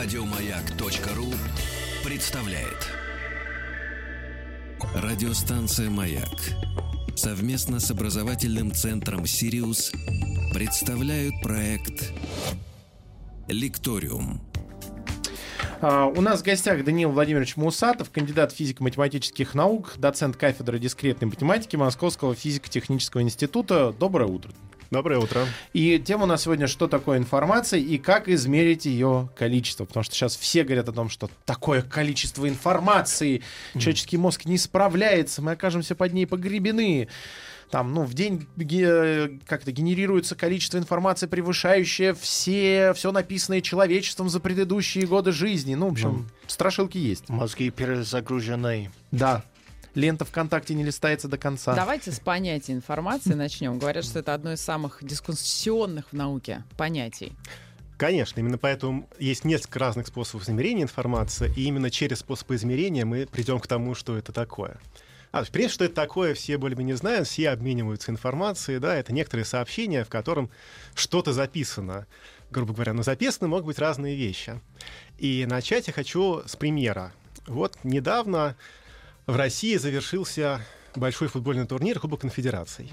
Радиомаяк.ру представляет. Радиостанция «Маяк» совместно с образовательным центром «Сириус» представляют проект «Лекториум». А, У нас в гостях Даниил Владимирович Мусатов, кандидат физико-математических наук, доцент кафедры дискретной математики Московского физико-технического института. Доброе утро. Доброе утро. И тема у нас сегодня «Что такое информация и как измерить ее количество?» Потому что сейчас все говорят о том, что такое количество информации, человеческий мозг не справляется, мы окажемся под ней погребены. Там, ну, в день как-то генерируется количество информации, превышающее все, все написанное человечеством за предыдущие годы жизни. Ну, в общем, страшилки есть. Мозги перезагружены. Да. Лента ВКонтакте не листается до конца. Давайте с понятия информации начнем. Говорят, что это одно из самых дискуссионных в науке понятий. Конечно, именно поэтому есть несколько разных способов измерения информации, и именно через способы измерения мы придем к тому, что это такое. А, принципе, что это такое, все более-менее знают, все обмениваются информацией, да, это некоторые сообщения, в котором что-то записано. Грубо говоря, но записаны могут быть разные вещи. И начать я хочу с примера. Вот недавно в России завершился большой футбольный турнир Кубок Конфедераций.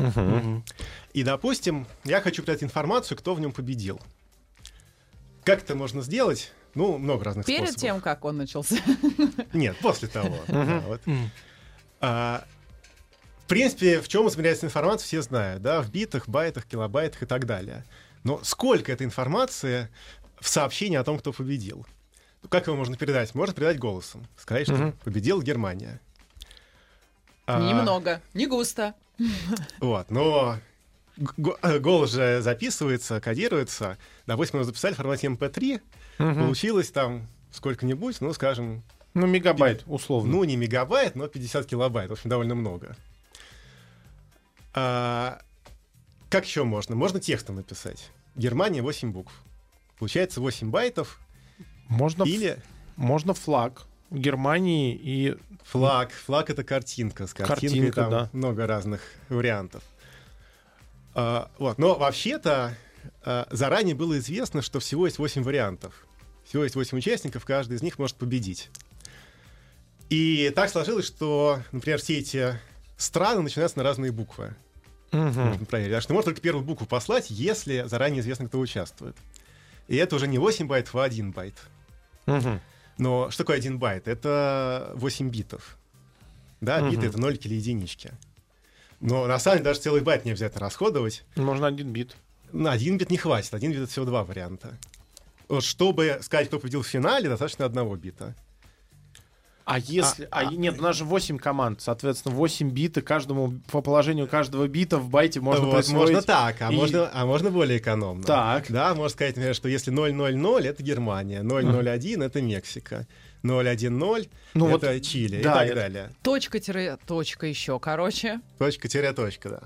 И, допустим, я хочу дать информацию, кто в нем победил. Как это можно сделать? Ну, много разных Перед способов. тем, как он начался. Нет, после того. Да, вот. А, В принципе, в чем измеряется информация, все знают, да, в битах, байтах, килобайтах и так далее. Но сколько этой информации в сообщении о том, кто победил? Ну, Как его можно передать? Можно передать голосом. Сказать, что победила Германия. А, Немного, не густо. Вот, но г- голос же записывается, кодируется. Допустим, мы записали в формате MP3, получилось там сколько-нибудь, ну, скажем, Ну, мегабайт, условно. ну, не мегабайт, но 50 килобайт. В общем, довольно много. А, как еще можно? Можно текстом написать. Германия 8 букв. Получается 8 байтов. можно, Или можно флаг Германии и... флаг. Флаг — это картинка. С картинкой Картинка, там да. много разных вариантов. А, вот. Но вообще-то а, заранее было известно, что всего есть 8 вариантов. Всего есть 8 участников, каждый из них может победить. И так сложилось, что, например, все эти страны начинаются на разные буквы. Можно проверить. Так что можно только первую букву послать, если заранее известно, кто участвует. И это уже не 8 байтов, а 1 байт. Мгм. Но что такое 1 байт? Это 8 битов. Да, биты Мгм. это нолики или единички. Но на самом деле даже целый байт не обязательно расходовать. Можно один бит. На один бит не хватит. Один бит это всего два варианта. Вот чтобы сказать, кто победил в финале, достаточно одного бита. А если... А, нет, у нас же 8 команд, соответственно, 8 бит, и каждому по положению каждого бита в байте можно Вот, присвоить... можно так, а, и- можно, а можно более экономно. Так. Да, можно сказать, например, что если 000 это Германия, 001 это Мексика, 010 Ну это вот, Чили да, и так это- далее. Точка-точка еще, короче. Точка-точка, да.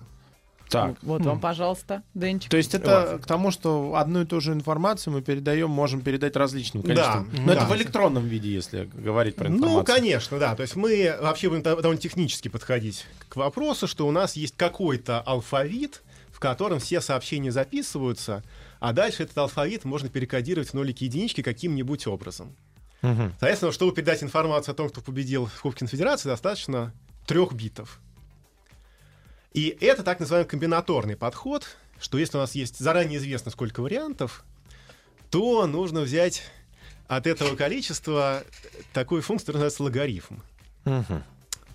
Так. Вот вам, пожалуйста, Денчик. То есть это к тому, что одну и ту же информацию мы передаем, можем передать различным количеством. Да, Но это да. в электронном виде, если говорить про информацию. Ну, конечно, да. То есть мы вообще будем дов- довольно технически подходить к вопросу, что у нас есть какой-то алфавит, в котором все сообщения записываются, а дальше этот алфавит можно перекодировать в нолики и единички каким-нибудь образом. Мгм. Соответственно, чтобы передать информацию о том, кто победил в Кубке Конфедерации, достаточно трех битов. И это так называемый комбинаторный подход, что если у нас есть заранее известно сколько вариантов, то нужно взять от этого количества такую функцию, которая называется логарифм Мгм.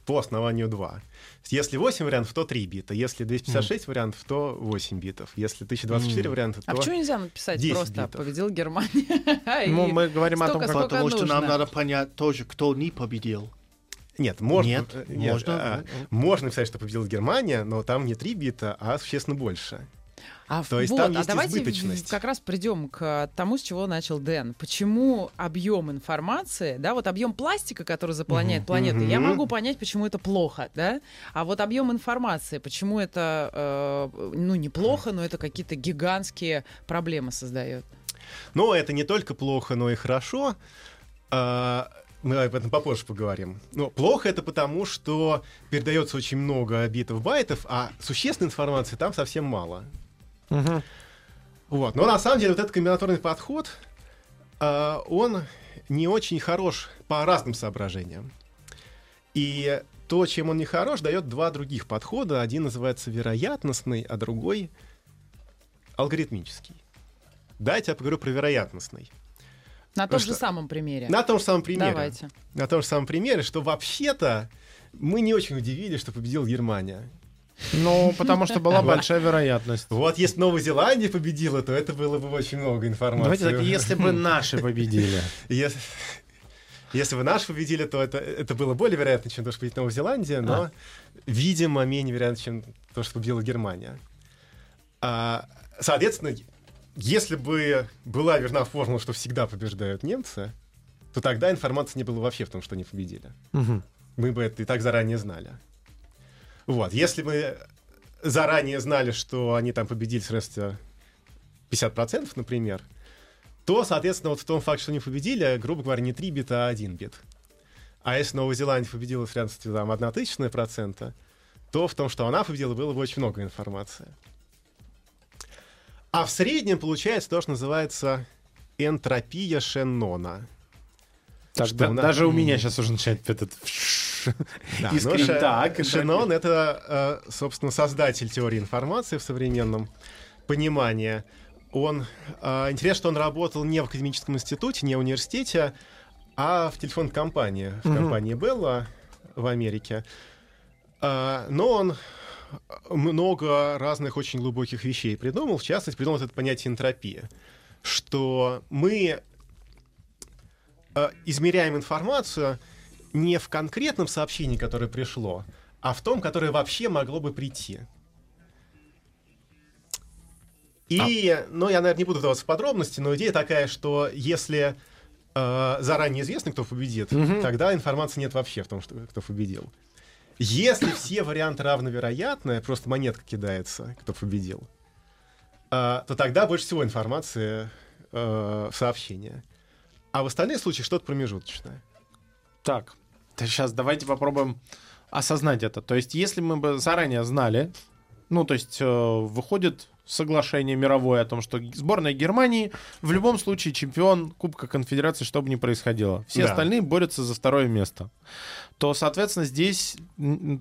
по основанию 2. Если 8 вариантов, то 3 бита. Если 256 вариантов, то 8 битов. Если 1024 варианта, то... А почему нельзя написать 10 просто битов. «победил Германия»? Ну, мы говорим о том, Потому что нам надо понять тоже, кто не победил. Нет, можно, Нет, э, можно. а, можно написать, что победила Германия, но там не 3 бита, а существенно больше. А, То есть вот, там а есть давайте избыточность. как раз придем к тому, с чего начал Дэн. Почему объем информации, да, вот объем пластика, который заполняет планету, я Мгм. могу понять, почему это плохо, да, а вот объем информации, почему это, э, ну, неплохо, но это какие-то гигантские проблемы создает. Но это не только плохо, но и хорошо. А, Мы об этом попозже поговорим. Но плохо это потому, что передается очень много битов байтов, а существенной информации там совсем мало. Мгм. Вот. Но на самом деле вот этот комбинаторный подход а, он не очень хорош по разным соображениям. И то, чем он не хорош, дает два других подхода. Один называется вероятностный, а другой алгоритмический. Дайте я поговорю про вероятностный. На том что- же самом примере. На том же самом примере. Давайте. На том же самом примере, что вообще-то мы не очень удивились, что победила Германия. Ну, потому что была большая вероятность. Вот если Новая Зеландия победила, то это было бы очень много информации. Давайте так, если бы наши победили. Если, если бы наши победили, то это, это было более вероятно, чем то, что победит Новая Зеландия, но, А. видимо, менее вероятно, чем то, что победила Германия. А, соответственно, если бы была верна формула, что всегда побеждают немцы, то тогда информации не было вообще в том, что они победили. Мгм. Мы бы это и так заранее знали. Вот, если мы заранее знали, что они там победили с вероятностью 50%, например, то, соответственно, вот в том факте, что они победили, грубо говоря, не 3 бита, а 1 бит. А если Новая Зеландия победила с вероятностью там, 1 тысячная процента, то в том, что она победила, было бы очень много информации. А в среднем получается то, что называется энтропия Шеннона. Так, Что да- на- даже у меня сейчас уже начинает этот... Да, Искренне. Так, Шенон — это, э, собственно, создатель теории информации в современном понимании. Он, э, интересно, что он работал не в академическом институте, не в университете, а в телефонной компании, в компании Белла в Америке. Э, но он много разных очень глубоких вещей придумал. В частности, придумал это понятие энтропия. Что мы э, измеряем информацию не в конкретном сообщении, которое пришло, а в том, которое вообще могло бы прийти. И, ну, я, наверное, не буду вдаваться в подробности, но идея такая, что если э, заранее известно, кто победит, Мгм. тогда информации нет вообще в том, что, кто победил. Если все варианты равновероятны, просто монетка кидается, кто победил, э, то тогда больше всего информации э, в сообщении. А в остальных случаях что-то промежуточное. Так, сейчас давайте попробуем осознать это. То есть, если мы бы заранее знали, ну, то есть, э, выходит соглашение мировое о том, что сборная Германии в любом случае чемпион Кубка Конфедерации, что бы ни происходило. Все Да. остальные борются за второе место. То, соответственно, здесь,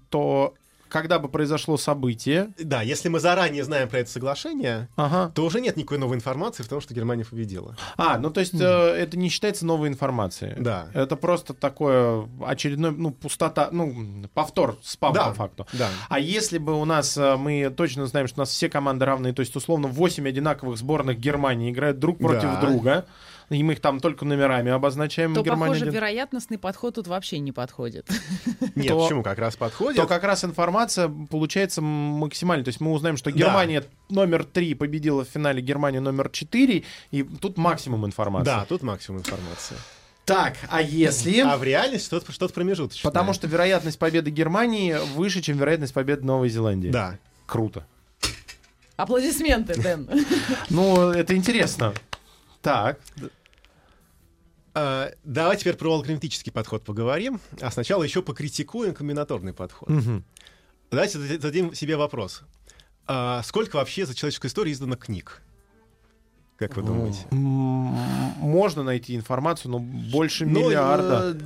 то когда бы произошло событие, Да, если мы заранее знаем про это соглашение, ага, то уже нет никакой новой информации в том, что Германия победила. а, ну, то есть, э, это не считается новой информацией. Да. Это просто такое очередной, ну, пустота, ну, повтор, спам Да. по факту. Да. А если бы у нас, э, мы точно знаем, что у нас все команды равные, то есть, условно, 8 одинаковых сборных Германии играют друг против Да. друга, и мы их там только номерами обозначаем. То, Германия похоже, один- вероятностный подход тут вообще не подходит. Нет, То- почему? Как раз подходит. то как раз информация получается максимальной. То есть мы узнаем, что Германия номер 3 победила в финале Германии номер 4, и тут максимум информации. Да, тут максимум информации. Так, а если... А в реальности что-то, что-то промежуточное. Потому что вероятность победы Германии выше, чем вероятность победы Новой Зеландии. Да. Круто. Аплодисменты, Дэн. Ну, это интересно. Так. А, давай теперь про алгоритмический подход поговорим, а сначала еще покритикуем комбинаторный подход. Мгм. Давайте зада- зададим себе вопрос. А сколько вообще за человеческую историю издано книг? Как вы думаете? Можно найти информацию, но больше Ну, миллиарда.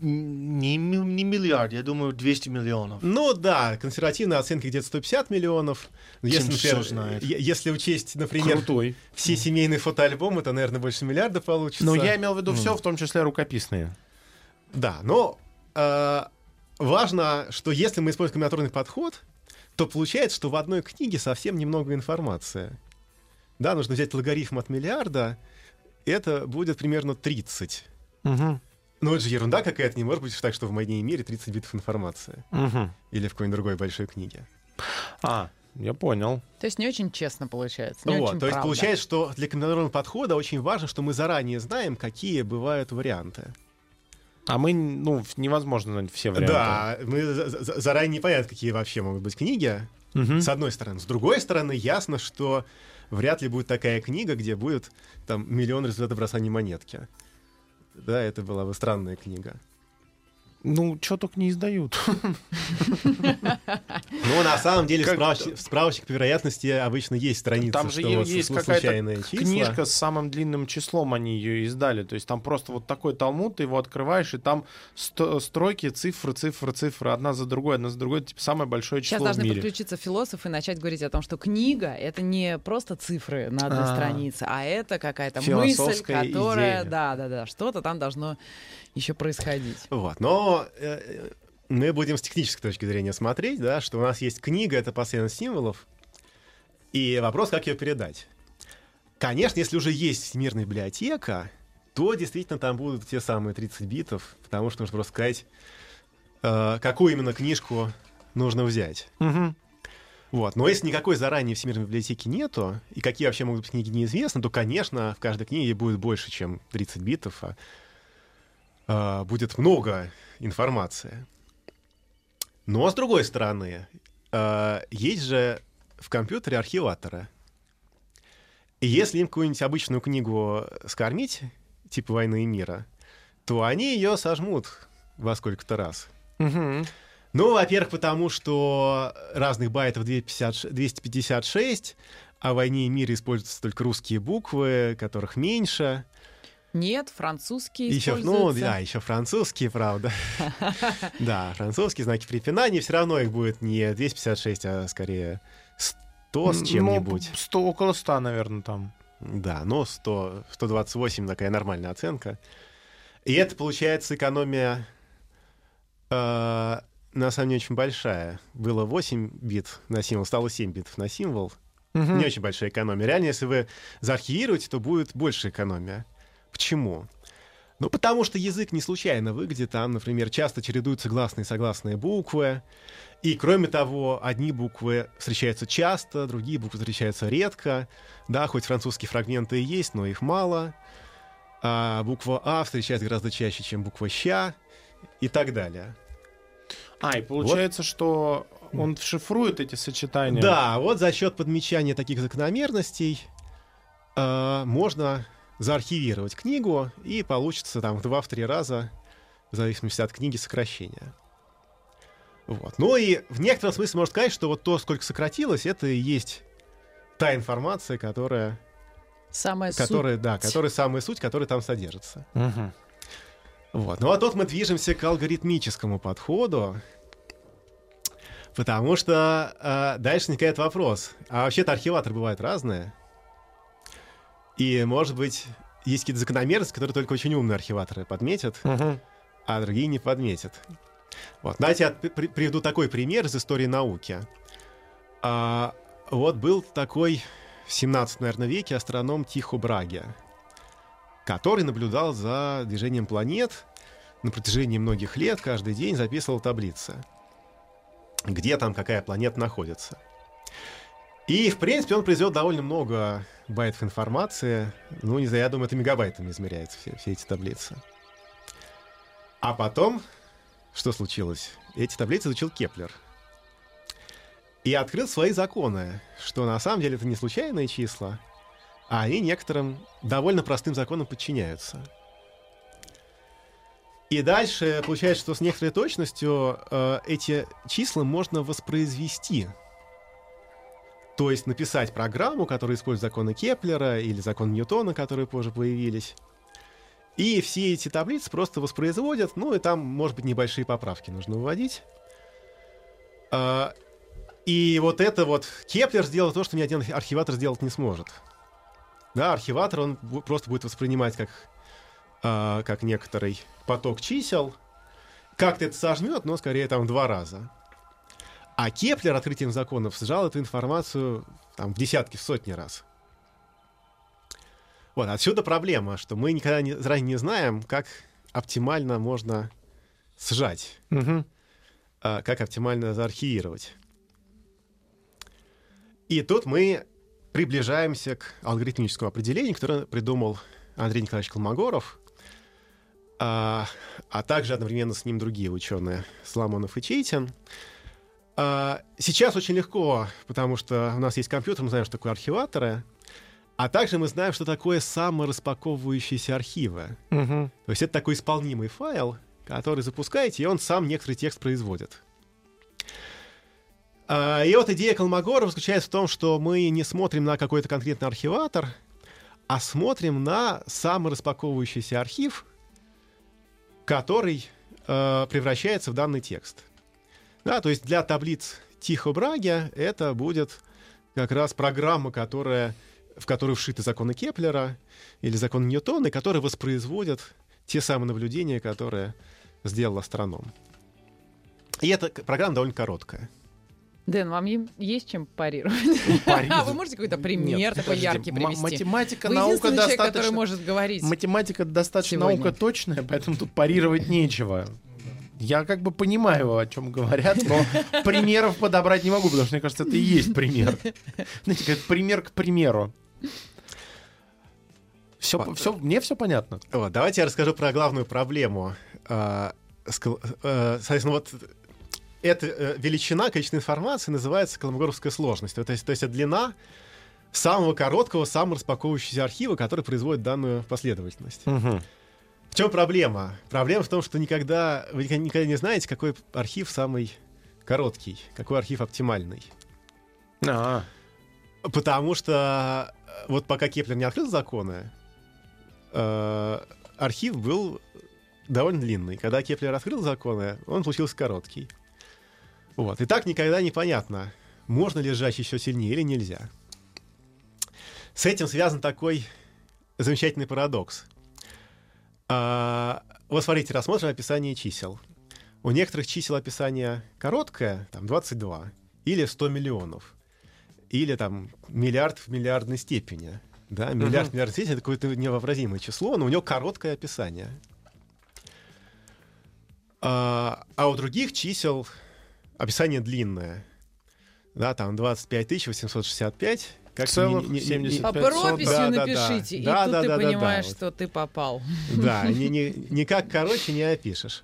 Не, не миллиард, я думаю, 200 миллионов. Ну да, консервативные оценки где-то 150 миллионов. Но Если, например, знает. если учесть, например, Крутой. все семейные фотоальбомы, то, наверное, больше миллиарда получится. Но я имел в виду все, в том числе рукописные. Да, но э, важно, что если мы используем комбинаторный подход, то получается, что в одной книге совсем немного информации. Да, нужно взять логарифм от миллиарда, это будет примерно 30. Мгм. Но это же ерунда какая-то, не может быть так, что в моей мире 30 битов информации. Мгм. Или в какой-нибудь другой большой книге. А, я понял. То есть не очень честно получается. Не вот, очень то есть правда. получается, что для комбинаторного подхода очень важно, что мы заранее знаем, какие бывают варианты. А мы, ну, невозможно знать все варианты. Да, мы за- за- заранее не понятно, какие вообще могут быть книги, Мгм. с одной стороны. С другой стороны, ясно, что вряд ли будет такая книга, где будет там миллион результатов бросания монетки. Да, это была бы странная книга. Ну, что только не издают. Ну, на самом деле, справочник, по вероятности обычно есть страница, Там же есть какая-то. Книжка с самым длинным числом они ее издали. То есть там просто вот такой талмуд, ты его открываешь, и там стройки, цифры, цифры, цифры, одна за другой, одна за другой. Типа самое большое Сейчас число в должны подключиться философы и начать говорить о том, что книга — это не просто цифры на одной А. странице, а это какая-то мысль, которая... Да-да-да, что-то там должно еще происходить. Вот, но э, э, мы будем с технической точки зрения смотреть, да, что у нас есть книга, это последовательность символов, и вопрос, как ее передать. Конечно, если уже есть всемирная библиотека, то действительно там будут те самые 30 битов, потому что нужно просто сказать, э, какую именно книжку нужно взять. Мгм. Вот. Но если никакой заранее всемирной библиотеки нету, и какие вообще могут быть книги неизвестны, то, конечно, в каждой книге будет больше, чем 30 битов, а, а, будет много информации. Но, с другой стороны, а, есть же в компьютере архиваторы. И если им какую-нибудь обычную книгу скормить, типа «Войны и мира», то они ее сожмут во сколько-то раз. Мгм. Ну, во-первых, потому что разных байтов 250 256, а в «Войне и мире» используются только русские буквы, которых меньше. Нет, французский Еще, ну, да, еще французские, правда. Да, французские знаки препинания, все равно их будет не 256, а скорее 100 с Ну, чем-нибудь. 100, около 100, наверное, там. Да, но 100, 128 такая нормальная оценка. И это получается экономия э, на самом деле очень большая. Было 8 бит на символ, стало 7 битов на символ. Не очень большая экономия. Реально, если вы заархивируете, то будет больше экономия. Почему? Ну, потому что язык не случайно выглядит. Там, например, часто чередуются гласные и согласные буквы. И, кроме того, одни буквы встречаются часто, другие буквы встречаются редко. Да, хоть французские фрагменты и есть, но их мало. А буква А встречается гораздо чаще, чем буква «ща» и так далее. А, и получается, что он шифрует эти сочетания. Да, вот за счет подмечания таких закономерностей э, можно заархивировать книгу, и получится там в два-три раза, в зависимости от книги, сокращение. Вот. Ну и в некотором смысле можно сказать, что вот то, сколько сократилось, это и есть та информация, которая, Самая которая, да, которая самая суть, которая там содержится. Мгм. Вот. Ну а тут мы движемся к алгоритмическому подходу, потому что э, дальше возникает вопрос. А вообще-то архиваторы бывают разные. И, может быть, есть какие-то закономерности, которые только очень умные архиваторы подметят, Мгм. а другие не подметят. Вот. Знаете, я при- приведу такой пример из истории науки. А, вот был такой в 17, наверное, веке астроном Тихо Браге, который наблюдал за движением планет на протяжении многих лет, каждый день записывал таблицы, где там какая планета находится. И, в принципе, он произвел довольно много байтов информации. Ну, не знаю, я думаю, это мегабайтами измеряется, все, все эти таблицы. А потом, что случилось? Эти таблицы изучил Кеплер. И открыл свои законы, что на самом деле это не случайные числа, а они некоторым довольно простым законам подчиняются. И дальше получается, что с некоторой точностью э, эти числа можно воспроизвести. То есть написать программу, которая использует законы Кеплера или закон Ньютона, которые позже появились. И все эти таблицы просто воспроизводят, ну и там, может быть, небольшие поправки нужно вводить. А, И вот это вот Кеплер сделал то, что ни один архиватор сделать не сможет. Да, архиватор, он просто будет воспринимать как, а, как некоторый поток чисел. Как-то это сожмет, но скорее там в два раза. А Кеплер открытием законов сжал эту информацию там, в десятки, в сотни раз. Вот, отсюда проблема, что мы никогда не, заранее не знаем, как оптимально можно сжать, Мгм. а, как оптимально заархивировать. И тут мы приближаемся к алгоритмическому определению, которое придумал Андрей Николаевич Колмогоров, а, а также одновременно с ним другие ученые, Сламонов и Чейтин. А, Сейчас очень легко, потому что у нас есть компьютер, мы знаем, что такое архиваторы, а также мы знаем, что такое самораспаковывающиеся архивы. Мгм. То есть это такой исполнимый файл, который запускаете, и он сам некоторый текст производит. А, И вот идея Колмогорова заключается в том, что мы не смотрим на какой-то конкретный архиватор, а смотрим на самораспаковывающийся архив, который э, превращается в данный текст. Да, то есть для таблиц Тихо Браги это будет как раз программа, которая, в которую вшиты законы Кеплера или законы Ньютона, и которые воспроизводят те самые наблюдения, которые сделал астроном. И эта программа довольно короткая. Дэн, вам есть чем парировать? парировать. А вы можете какой-то пример Нет, такой подождите, яркий привести? Математика, Вы наука человек, который достаточно... может говорить. Математика достаточно Сегодня. наука точная, поэтому тут парировать нечего. Я как бы понимаю, о чем говорят, но примеров подобрать не могу, потому что, мне кажется, это и есть пример. Знаете, как пример к примеру. Все, все, мне все понятно. Вот, давайте я расскажу про главную проблему. А, э, Соответственно, вот эта э, величина количественной информации называется колмогоровская сложность. То есть, то есть это длина самого короткого, самораспаковывающегося архива, который производит данную последовательность. В чем проблема? Проблема в том, что никогда вы никогда не знаете, какой архив самый короткий, какой архив оптимальный. А, Потому что э, вот пока Кеплер не открыл законы, э, архив был довольно длинный. Когда Кеплер открыл законы, он получился короткий. Вот. И так никогда не понятно, можно ли сжать еще сильнее или нельзя. С этим связан такой замечательный парадокс. А, вот смотрите, рассмотрим описание чисел. У некоторых чисел описание короткое, там 22, или 100 миллионов или там миллиард в миллиардной степени. Да, миллиард в миллиардной степени это какое-то невообразимое число, но у него короткое описание. А, а у других чисел описание длинное. Да, там 25 865. Как Целых не- не- не- 70. По 500, прописью да, да, да. напишите, и Да, тут да, ты да, да, да, понимаешь, вот. что ты попал. Да, ни- ни- никак короче не опишешь.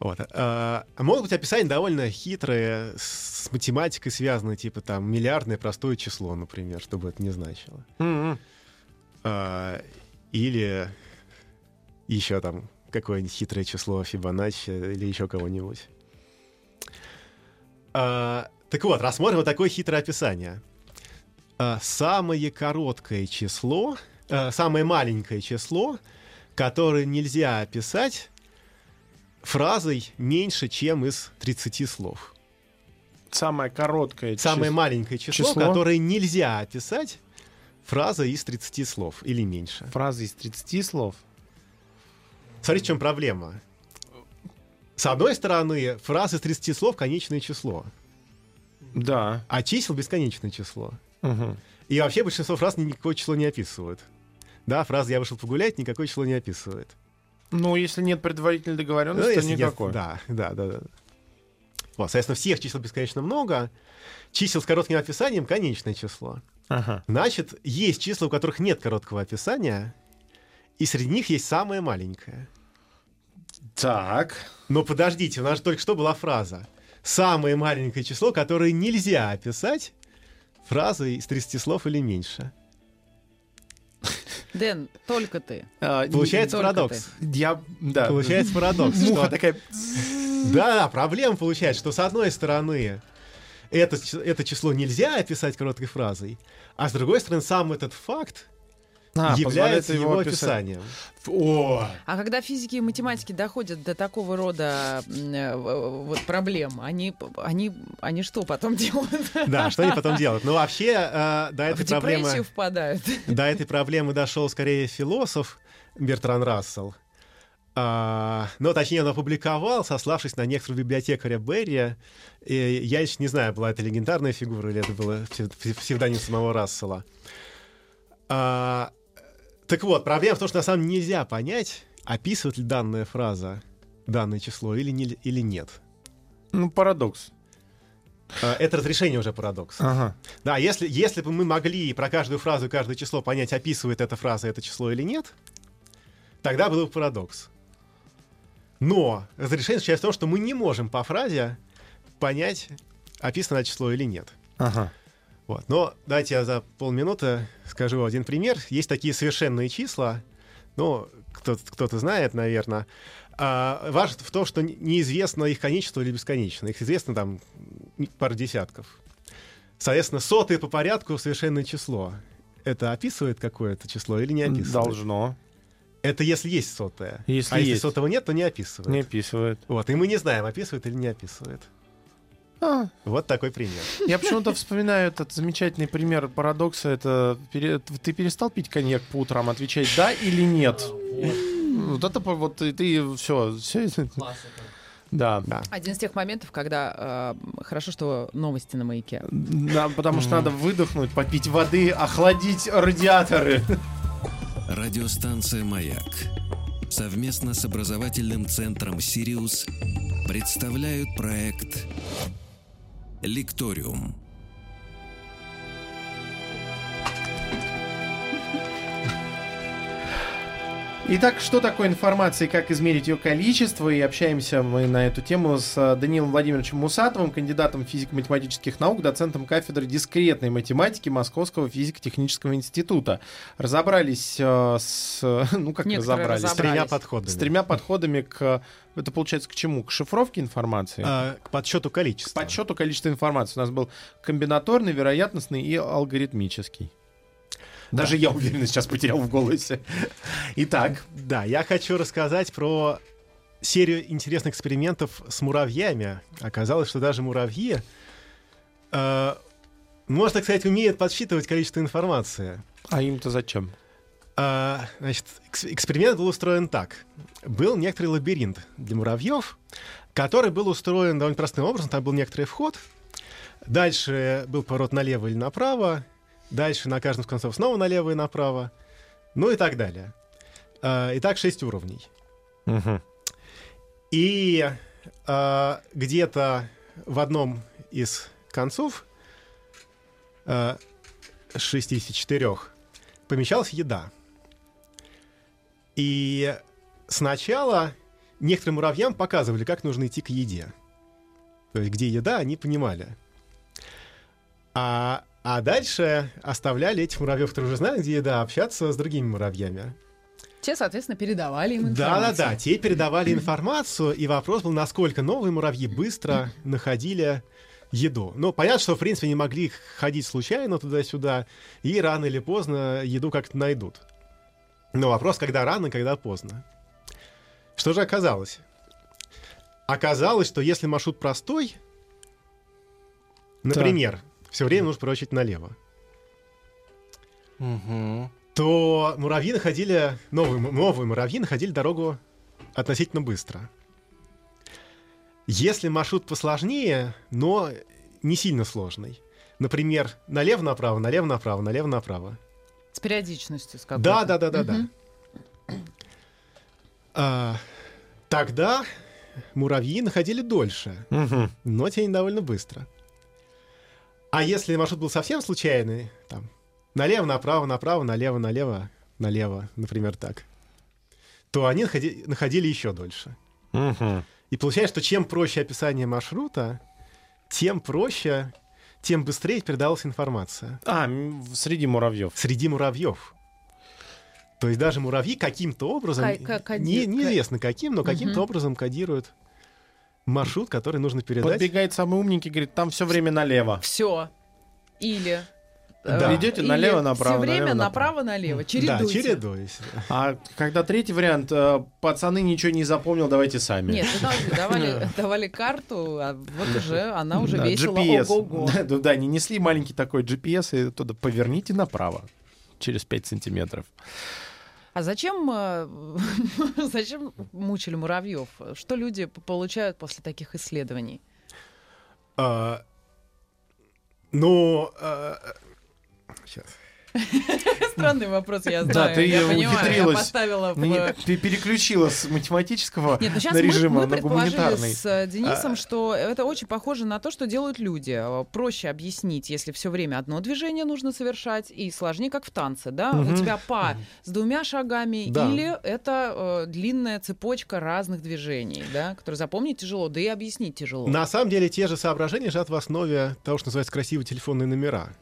Вот. А, могут быть описания довольно хитрые, с математикой связанные, типа там миллиардное простое число, например, чтобы это не значило. м-м. А, или еще там какое-нибудь хитрое число Фибоначчи или еще кого-нибудь. А, так вот, рассмотрим вот такое хитрое описание. А, самое короткое число, а, самое маленькое число, которое нельзя описать фразой меньше, чем из 30 слов. Самое короткое Самое число. маленькое число, число? которое нельзя описать фразой из 30 слов или меньше. Фраза из 30 слов. Смотрите, в чем проблема. С одной стороны, фраза из 30 слов — конечное число, Да. а чисел — бесконечное число. Мгм. И вообще большинство фраз ни- никакое число не описывают. Да, фраза «я вышел погулять» никакое число не описывает. Ну, если нет предварительной Ну, договоренности, то если нет- никакой. Да, да, да, да. Вот, соответственно, всех чисел бесконечно много. Чисел с коротким описанием — конечное число. Ага. Значит, есть числа, у которых нет короткого описания, и среди них есть самое маленькое. Так. Но подождите, у нас же только что была фраза. Самое маленькое число, которое нельзя описать фразой из 30 слов или меньше. Дэн, только ты. А, Получается только парадокс. Я, да. Получается парадокс. Муха что- такая... Да, да, проблема получается, что с одной стороны это, это число нельзя описать короткой фразой, а с другой стороны сам этот факт А, является его описанием. О, А когда физики и математики доходят до такого рода э, в- вот проблем, они, они, они что потом делают? Да, что они потом делают? Ну, вообще, э, до В этой проблемы... депрессию впадают. До этой проблемы дошел скорее философ Бертран Рассел. А, ну, точнее, он опубликовал, сославшись на некоторого библиотекаря Берри. И я еще не знаю, была это легендарная фигура или это было псев- псев- псевдоним самого Рассела. А, так вот, проблема в том, что на самом деле нельзя понять, описывает ли данная фраза данное число или, не, или нет. ну парадокс. А, это разрешение уже парадокса. Ага. Да, если, если бы мы могли про каждую фразу и каждое число понять, описывает эта фраза это число или нет, тогда был бы парадокс. Но разрешение заключается в том, что мы не можем по фразе понять, описано это число или нет. Ага. Вот. Но давайте я за полминуты скажу один пример. Есть такие совершенные числа, ну, кто-то, кто-то знает, наверное. А, важно в том, что не- неизвестно их количество или бесконечно. Их известно там пару десятков. Соответственно, сотые по порядку совершенное число. Это описывает какое-то число или не описывает? Должно. Это если есть сотое. Если а если есть. сотого нет, то не описывает. Не описывает. Вот, и мы не знаем, описывает или не описывает. А, Вот такой пример. Я почему-то вспоминаю этот замечательный пример парадокса. Это пере- ты перестал пить коньяк по утрам, отвечать да или нет. Вот это вот и ты все, все. Да. Один из тех моментов, когда э, хорошо, что новости на маяке. Да, потому что надо выдохнуть, попить воды, охладить радиаторы. Радиостанция «Маяк» совместно с образовательным центром «Сириус» представляют проект «Лекториум». Итак, что такое информация и как измерить ее количество? И общаемся мы на эту тему с э, Данилом Владимировичем Мусатовым, кандидатом физико-математических наук, доцентом кафедры дискретной математики Московского физико-технического института. Разобрались э, с... Ну, как Некоторые разобрались? С тремя подходами. С тремя подходами к... Это получается к чему? К шифровке информации? А, к подсчету количества. К подсчету количества информации. У нас был комбинаторный, вероятностный и алгоритмический. Даже я уверенно сейчас потерял в голосе. Итак, Да, я хочу рассказать про серию интересных экспериментов с муравьями. Оказалось, что даже муравьи, э, можно сказать, умеют подсчитывать количество информации. а им-то зачем? А, значит, экс- эксперимент был устроен так. Был некоторый лабиринт для муравьев, который был устроен довольно простым образом. Там был некоторый вход. Дальше был поворот налево или направо. Дальше на каждом из концов снова налево и направо. Ну и так далее. А, Итак, шесть уровней. И а, где-то в одном из концов а, 64 помещалась еда. И сначала некоторым муравьям показывали, как нужно идти к еде. То есть, где еда, они понимали. А, а дальше оставляли этих муравьев, которые уже знают, где еда, общаться с другими муравьями. Те, соответственно, передавали им Да, да, информацию. да. Те передавали информацию, и вопрос был, насколько новые муравьи быстро находили еду. Ну, понятно, что, в принципе, не могли ходить случайно туда-сюда, и рано или поздно еду как-то найдут. Но вопрос, когда рано, когда поздно. Что же оказалось? Оказалось, что если маршрут простой, например, все время нужно прочить налево, то муравьи находили, новые, новые муравьи находили дорогу относительно быстро. Если маршрут посложнее, но не сильно сложный, например, налево-направо, налево-направо, налево-направо, С периодичностью, с какой-то. да, да, да, да, да. Мгм. А, тогда муравьи находили дольше, но тень довольно быстро. А если маршрут был совсем случайный, там, налево, направо, направо, налево, налево, налево, например, так, то они находи- находили еще дольше. И получается, что чем проще описание маршрута, тем проще, тем быстрее передавалась информация А, среди муравьев. среди муравьев. То есть даже муравьи каким-то образом, Ка- ка- коди- не- неизвестно каким, но каким-то Мгм. образом кодируют маршрут, который нужно передать. Подбегает самый умненький, говорит, там все время налево. Все. Или... Да. э, Идете налево, направо, Все время налево, направо. направо-налево. Да, чередуясь. А когда третий вариант, э, пацаны ничего не запомнил, давайте сами. Нет, давали, давали карту, а вот уже она уже Да, весила GPS. ого-го. Да, да, да, не несли маленький такой GPS и туда поверните направо через 5 сантиметров. А зачем, э, зачем мучили муравьев? Что люди получают после таких исследований? А, ну, а, сейчас. Странный вопрос, я Да, знаю. ты я понимаю, я ухитрилась. поставила в... Ты переключила с математического Нет, ну сейчас на мы, режим мы на гуманитарный. с э, Денисом, А. что это очень похоже на то, что делают люди. Э, Проще объяснить, если все время одно движение нужно совершать, и сложнее, как в танце, да? У тебя па с двумя шагами, Да. или это э, длинная цепочка разных движений, да, которые запомнить тяжело, да и объяснить тяжело. На самом деле те же соображения лежат в основе того, что называется красивые телефонные номера.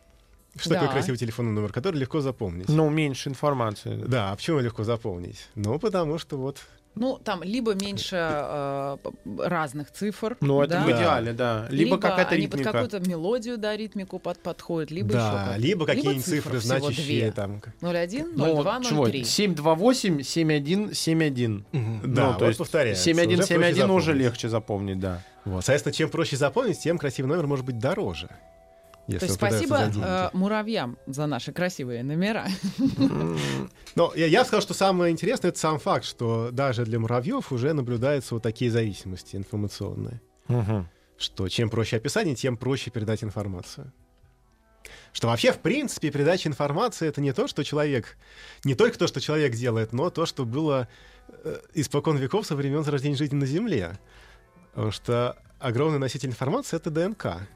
Что Да. такое красивый телефонный номер, который легко запомнить? Ну, меньше информации. Да, а почему легко запомнить? Ну, потому что вот Ну, там либо меньше э, разных цифр. Ну, это да? в идеале, да. Либо, какая-то они ритмика. под какую-то мелодию, да, ритмику под, подходят, либо еще да, как. либо какие-нибудь цифр цифры, значащие там. 0,1, Ну, 0,2, чего? 0,3. 728, 71, 71. Да, ну, то вот есть повторяется. 71, Уже проще 71 уже запомнить. легче запомнить, да. Вот. Соответственно, чем проще запомнить, тем красивый номер может быть дороже. То Если есть он продается спасибо за э, муравьям за наши красивые номера. Но я, я бы сказал, что самое интересное это сам факт, что даже для муравьев уже наблюдаются вот такие зависимости информационные. Что чем проще описание, тем проще передать информацию. Что вообще, в принципе, передача информации это не то, что человек, не только то, что человек делает, но то, что было э, испокон веков со времен зарождения жизни на Земле. Потому что огромный носитель информации это ДНК.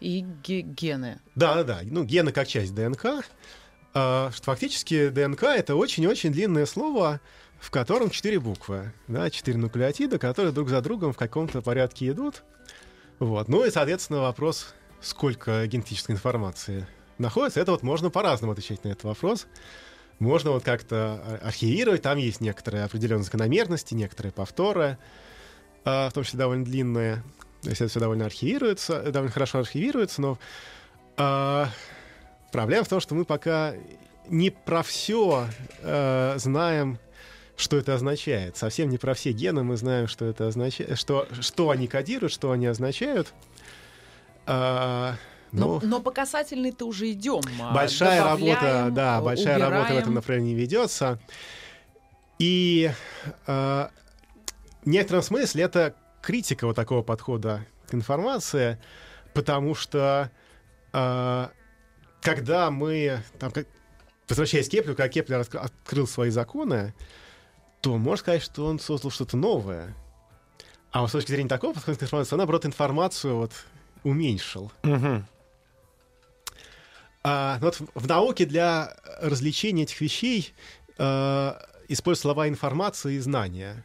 И ге- гены. Да, да, да. Ну, гены как часть ДНК. А, фактически ДНК это очень-очень длинное слово, в котором четыре буквы. Да, четыре нуклеотида, которые друг за другом в каком-то порядке идут. Вот. Ну и, соответственно, вопрос, сколько генетической информации находится, это вот можно по-разному отвечать на этот вопрос. Можно вот как-то а- архивировать, там есть некоторые определенные закономерности, некоторые повторы, а, в том числе довольно длинные. То есть это все довольно архивируется, э, довольно хорошо архивируется, но а, проблема в том, что мы пока не про все знаем, что это означает. Совсем не про все гены мы знаем, что это означает, что, что они кодируют, что они означают. А, Но, ну, но по касательной-то уже идем. а, большая работа, да, э, большая работа в этом убираем. направлении ведется. И э, в некотором смысле это критика вот такого подхода к информации, потому что э, когда мы, там, как, возвращаясь к Кеплеру, когда Кеплер откры- открыл свои законы, то можно сказать, что он создал что-то новое. А вот с точки зрения такого подхода к информации, он, наоборот, информацию вот уменьшил. А, ну вот в, в науке для развлечения этих вещей э, используют слова информация и знания.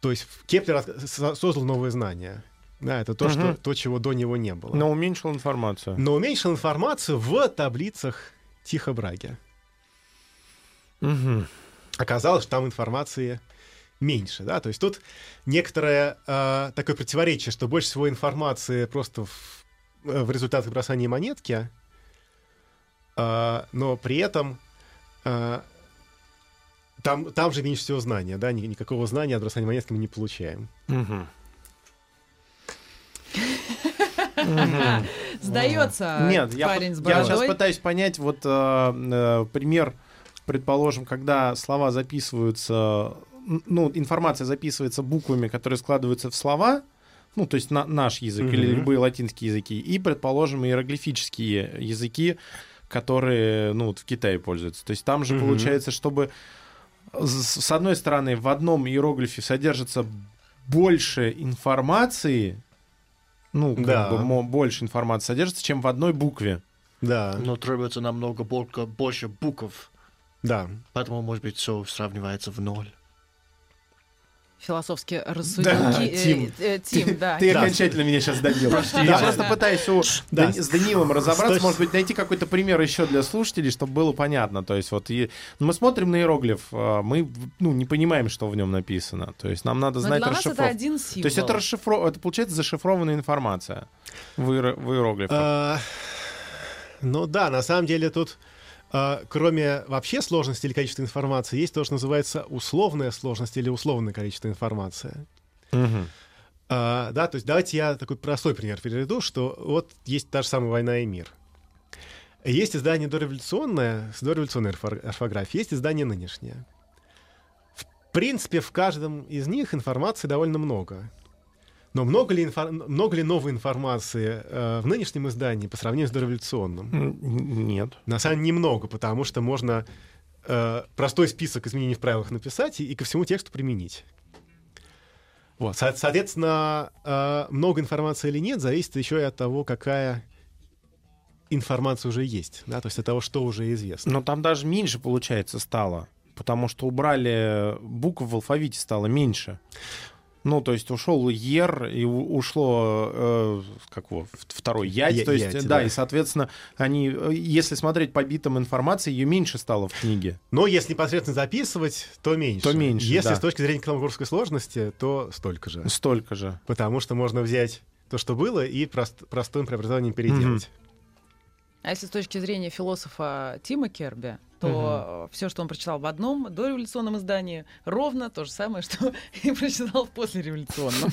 То есть Кеплер создал новые знания. Да, это то, Мгм. что, то, чего до него не было. Но уменьшил информацию. Но уменьшил информацию в таблицах Тихо Браге. Мгм. Оказалось, что там информации меньше, да, то есть тут некоторое э, такое противоречие, что больше всего информации просто в, э, в результатах бросания монетки, э, но при этом э, там, там же меньше всего знания, да, ни- никакого знания от бросания монетки мы не получаем. Сдается Нет, я, парень с я бородой. сейчас пытаюсь понять вот э, э, пример, предположим, когда слова записываются, ну, информация записывается буквами, которые складываются в слова, ну, то есть на, наш язык или любые латинские языки, и, предположим, иероглифические языки, которые, ну, вот в Китае пользуются. То есть там же получается, чтобы с одной стороны в одном иероглифе содержится больше информации, ну, как Да. бы мо- больше информации содержится, чем в одной букве. Да, Но требуется намного больше, больше букв. да. Поэтому, может быть, все сравнивается в ноль. Философски рассудил. Да, Ки- э, Тим. э, Тим, да. Ты Да. окончательно меня сейчас добил. Я просто пытаюсь у Да. Дани- с Данилом разобраться, может быть, найти какой-то пример еще для слушателей, чтобы было понятно. То есть вот и- мы смотрим на иероглиф, а, мы ну, не понимаем, что в нем написано. То есть нам надо знать для нас это расшифровку. один символ. То есть это расшифро... это получается зашифрованная информация в, иеро- в иероглифах. А, ну да, на самом деле тут, а, кроме вообще сложности или количества информации, есть то, что называется условная сложность или условное количество информации. Мгм. А, да, то есть давайте я такой простой пример приведу, что вот есть та же самая «Война и мир». Есть издание дореволюционное с дореволюционной орфо- орфографией, есть издание нынешнее. В принципе, в каждом из них информации довольно много. Но много ли, инфор- много ли новой информации э, в нынешнем издании по сравнению с дореволюционным? Нет. На самом деле немного, потому что можно э, простой список изменений в правилах написать и, и ко всему тексту применить. Вот, со- соответственно, э, много информации или нет, зависит еще и от того, какая информация уже есть, да, то есть от того, что уже известно. Но там даже меньше, получается, стало. Потому что убрали букв в алфавите стало меньше. Ну, то есть ушел Ер, и ушло, э, как его, второй Ять, Я- то есть, Ять, да, да. и, соответственно, они, э, если смотреть по битам информации, ее меньше стало в книге. Но если непосредственно записывать, то меньше. То меньше, Если да. с точки зрения каламбурской сложности, то столько же. Столько же. Потому что можно взять то, что было, и прост- простым преобразованием переделать. А если с точки зрения философа Тима Керби, то все, что он прочитал в одном дореволюционном издании, ровно то же самое, что и прочитал в послереволюционном.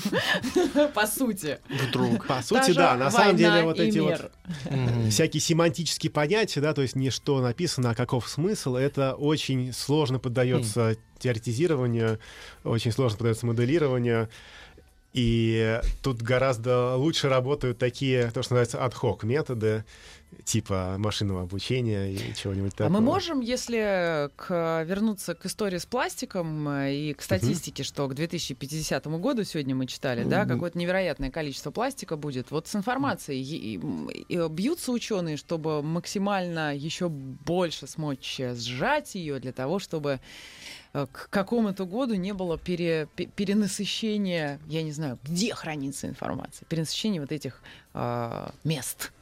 По сути. Вдруг. По сути, да, на самом деле вот эти вот всякие семантические понятия, да, то есть не что написано, а каков смысл, это очень сложно поддается теоретизированию, очень сложно поддается моделированию. И тут гораздо лучше работают такие, то, что называется, ad-hoc методы, типа машинного обучения и чего-нибудь такого. А мы можем, если к- вернуться к истории с пластиком э, и к статистике, что к 2050 году сегодня мы читали, да, какое-то невероятное количество пластика будет. Вот с информацией и- и- и бьются ученые, чтобы максимально еще больше смочь э, сжать ее для того, чтобы э, к какому-то году не было пере- пе- перенасыщения, я не знаю, где хранится информация, перенасыщения вот этих а, мест.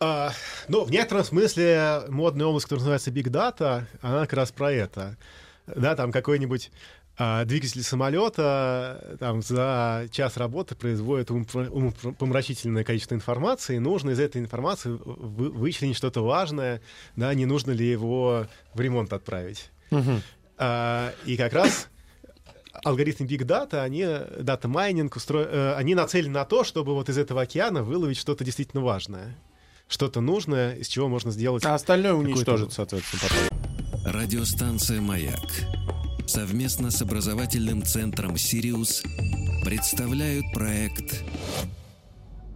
А, ну, в некотором смысле модная область, которая называется Big Data, она как раз про это. Да, там какой-нибудь а, двигатель самолета там, за час работы производит умопомрачительное количество информации, и нужно из этой информации вы- вычленить что-то важное, да, не нужно ли его в ремонт отправить. А, и как раз алгоритмы Big Data, они, data mining, устро... э, они нацелены на то, чтобы вот из этого океана выловить что-то действительно важное. Что-то нужное, из чего можно сделать... А остальное Какой-то- уничтожит, соответственно, потом. Радиостанция «Маяк» совместно с образовательным центром «Сириус» представляют проект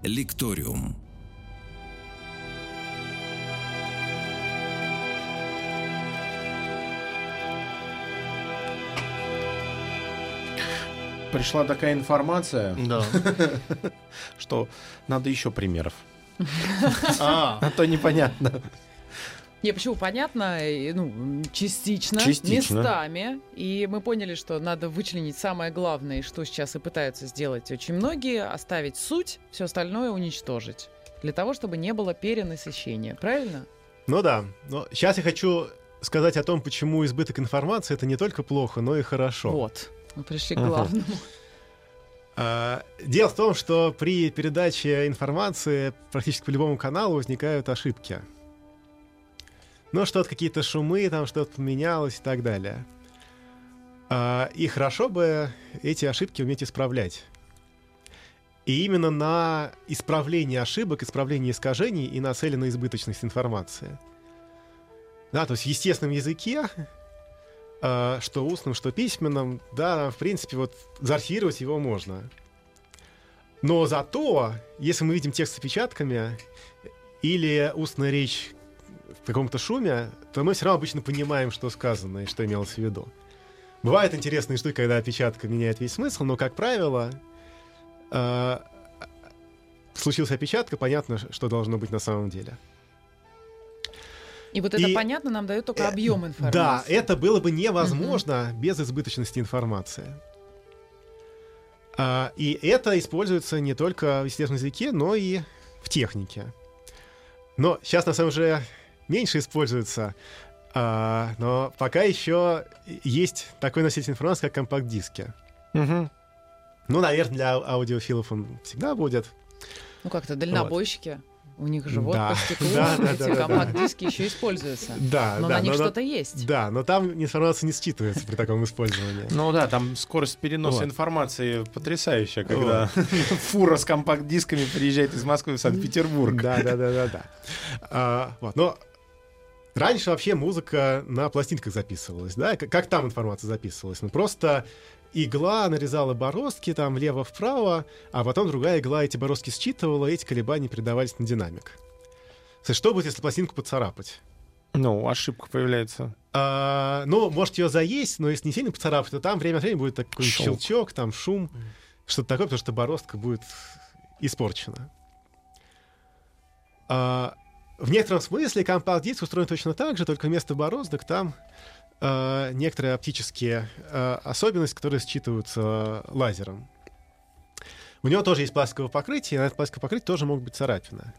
«Лекториум». Пришла такая информация, Да. что надо еще примеров. А, А то непонятно. Не, почему понятно, ну, частично, Частично. местами. И мы поняли, что надо вычленить самое главное, и что сейчас и пытаются сделать очень многие, оставить суть, все остальное уничтожить. Для того, чтобы не было перенасыщения. Правильно? Ну да. Но сейчас я хочу сказать о том, почему избыток информации это не только плохо, но и хорошо. Вот. Мы пришли к главному. А, дело в том, что при передаче информации практически по любому каналу возникают ошибки. Ну, что-то какие-то шумы, там что-то поменялось и так далее. А, и хорошо бы эти ошибки уметь исправлять. И именно на исправление ошибок, исправление искажений и нацелена избыточность информации. Да, то есть в естественном языке, а, что устном, что письменном, да, в принципе, вот заархивировать его можно. Но зато, если мы видим текст с опечатками или устная речь в каком-то шуме, то мы все равно обычно понимаем, что сказано и что имелось в виду. Бывают интересные штуки, когда опечатка меняет весь смысл, но, как правило, э, случилась опечатка, понятно, что должно быть на самом деле. И вот это И- понятно нам дает только объем информации. Да, это было бы невозможно без избыточности информации. А, и это используется не только в естественном языке, но и в технике. Но сейчас, на самом деле, меньше используется. А, но пока еще есть такой носитель информации, как компакт-диски. Мгм. Ну, наверное, для ау- аудиофилов он всегда будет. Ну как-то дальнобойщики. У них же вот Да. по стеклу Да, да, эти да, да, да. компакт-диски еще используются. Да, Но да. на них но- что-то есть. Да, но там информация не считывается при таком использовании. Ну да, там скорость переноса Вот. информации потрясающая, когда фура с компакт-дисками приезжает из Москвы в Санкт-Петербург. Да, да, да, да, да. А, вот, но раньше вообще музыка на пластинках записывалась, да? К- Как там информация записывалась? Ну просто игла нарезала бороздки там влево-вправо, а потом другая игла эти бороздки считывала, и эти колебания передавались на динамик. Слушай, Что будет, если пластинку поцарапать? Ну, ошибка появляется. А, ну, может ее заесть, но если не сильно поцарапать, то там время от времени будет такой Щелк. щелчок, там шум, что-то такое, потому что бороздка будет испорчена. А, в некотором смысле компакт-диск устроен точно так же, только вместо бороздок там э, некоторые оптические э, особенности, которые считываются э, лазером. У него тоже есть пластиковое покрытие, и на это пластиковое покрытие тоже могут быть царапины.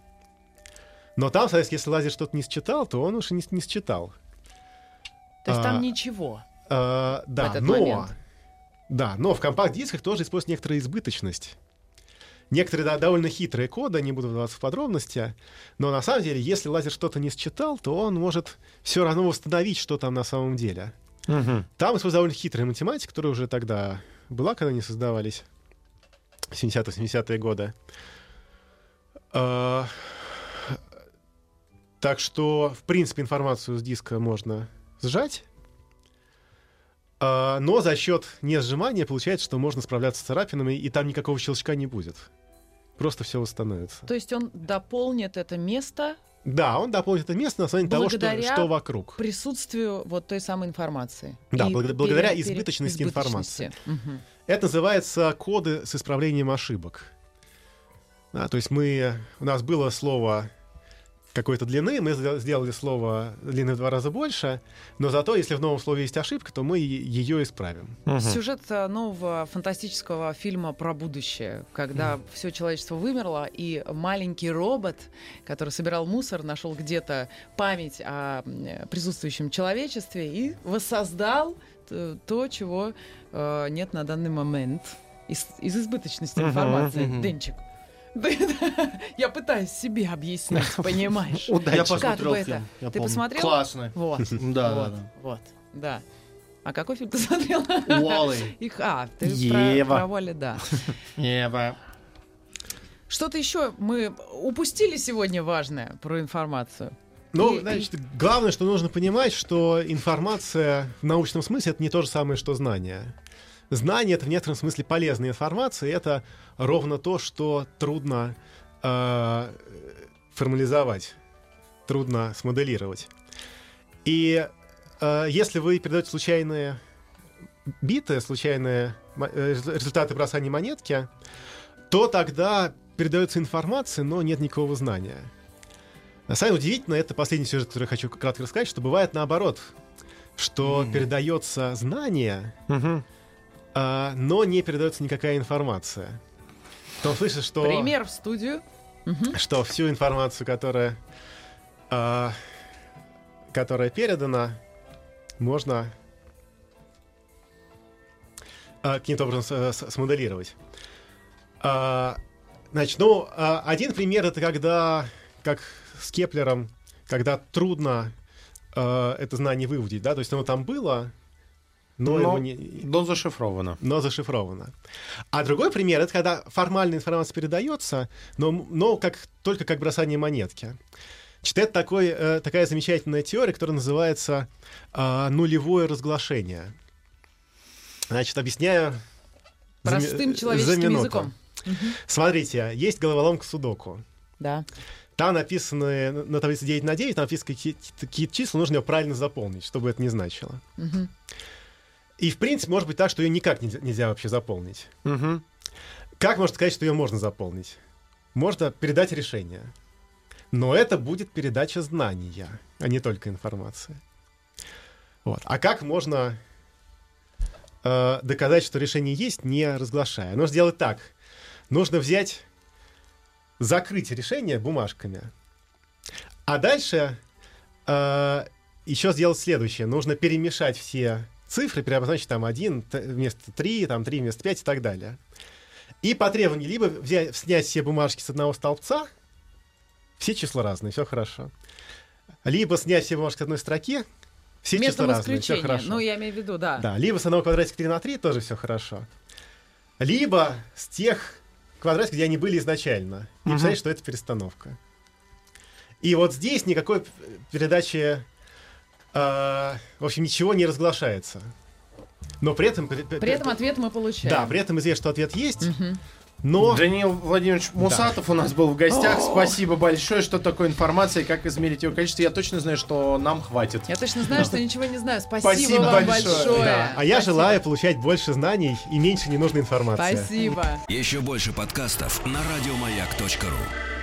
Но там, соответственно, если лазер что-то не считал, то он уж и не, не считал. То есть А, там ничего. Э, да, но, момент. да, но в компакт-дисках тоже используется некоторая избыточность. Некоторые да, довольно хитрые коды, не буду вдаваться в подробности, но на самом деле, если лазер что-то не считал, то он может все равно восстановить, что там на самом деле. Мгм. Там используется довольно хитрая математика, которая уже тогда была, когда они создавались, 70-80-е годы. А, Так что, в принципе, информацию с диска можно сжать, но за счет не сжимания получается, что можно справляться с царапинами, и там никакого щелчка не будет. Просто все восстановится. То есть он дополнит это место Да, он дополнит это место на основании того, что, Благодаря что вокруг. присутствию вот той самой информации. Да, И благо- благодаря пере- пере- избыточности информации. Мгм. Это называется коды с исправлением ошибок. Да, то есть мы, у нас было слово какой-то длины, мы сдел- сделали слово длины в два раза больше, но зато, если в новом слове есть ошибка, то мы ее исправим. Мгм. Сюжет э, нового фантастического фильма про будущее, когда все человечество вымерло, и маленький робот, который собирал мусор, нашел где-то память о присутствующем человечестве и воссоздал то, чего э, нет на данный момент из, из избыточности информации. мгм. Денчик. Да, да, Я пытаюсь себе объяснить, понимаешь? Удачи. Я Как посмотрел бы фильм. это? я Ты помню. посмотрел? Классный. Вот. Да, вот, да, да. Вот, да. А какой фильм ты смотрел? Уолли. Их, а, ты Ева. про, про Уолли, да. Ева. Что-то еще мы упустили сегодня важное про информацию. Ну, значит, главное, что нужно понимать, что информация в научном смысле это не то же самое, что знание. Знание это в некотором смысле полезная информация, и это ровно то, что трудно э, формализовать, трудно смоделировать. И э, если вы передаете случайные биты, случайные э, резу- результаты бросания монетки, то тогда передается информация, но нет никакого знания. На самом деле удивительно, это последний сюжет, который я хочу кратко рассказать, что бывает наоборот, что Мгм. передается знание, Мгм. А, но не передается никакая информация. В том смысле, что, Пример в студию. Что всю информацию, которая, а, которая передана, можно а, каким-то образом с- с- смоделировать. А, значит, ну, а, один пример это когда, как с Кеплером, когда трудно а, это знание выудить, да, то есть оно там было, но, Но- не, Но зашифровано. но зашифровано. А другой пример это когда формальная информация передается, но, но как, только как бросание монетки. Это такой, э, такая замечательная теория, которая называется а, нулевое разглашение. Значит, объясняю за Простым за человеческим минуту. языком. Смотрите, есть головоломка Судоку. Да. Там написаны на таблице 9 на 9, там написаны какие- какие-то числа, нужно ее правильно заполнить, чтобы это не значило. Мгм. И, в принципе, может быть так, что ее никак нельзя, нельзя вообще заполнить. Мгм. Как можно сказать, что ее можно заполнить? Можно передать решение. Но это будет передача знания, а не только информация. Вот. А как можно э, доказать, что решение есть, не разглашая? Нужно сделать так. Нужно взять, закрыть решение бумажками. А дальше э, еще сделать следующее. Нужно перемешать все цифры, переобозначить там 1 вместо 3, там 3 вместо 5 и так далее. И по требованию либо взять, снять все бумажки с одного столбца, все числа разные, все хорошо. Либо снять все бумажки с одной строки, все Местом числа разные, все хорошо. Ну, я имею в виду, да. Да, либо с одного квадратика 3 на 3 тоже все хорошо. Либо с тех квадратиков, где они были изначально. И Мгм. представить, что это перестановка. И вот здесь никакой передачи, в общем, ничего не разглашается. Но при этом... при- этом ответ мы получаем. Да, при этом известно, что ответ есть, Мгм. но... Даниил Владимирович Мусатов у нас был в гостях. Спасибо большое, что такое информация и как измерить ее количество. Я точно знаю, что нам хватит. Я точно знаю, что ничего не знаю. Спасибо, Спасибо вам большое. большое. Да, А я Спасибо. желаю получать больше знаний и меньше ненужной информации. Спасибо. Еще больше подкастов на радиомаяк.ру.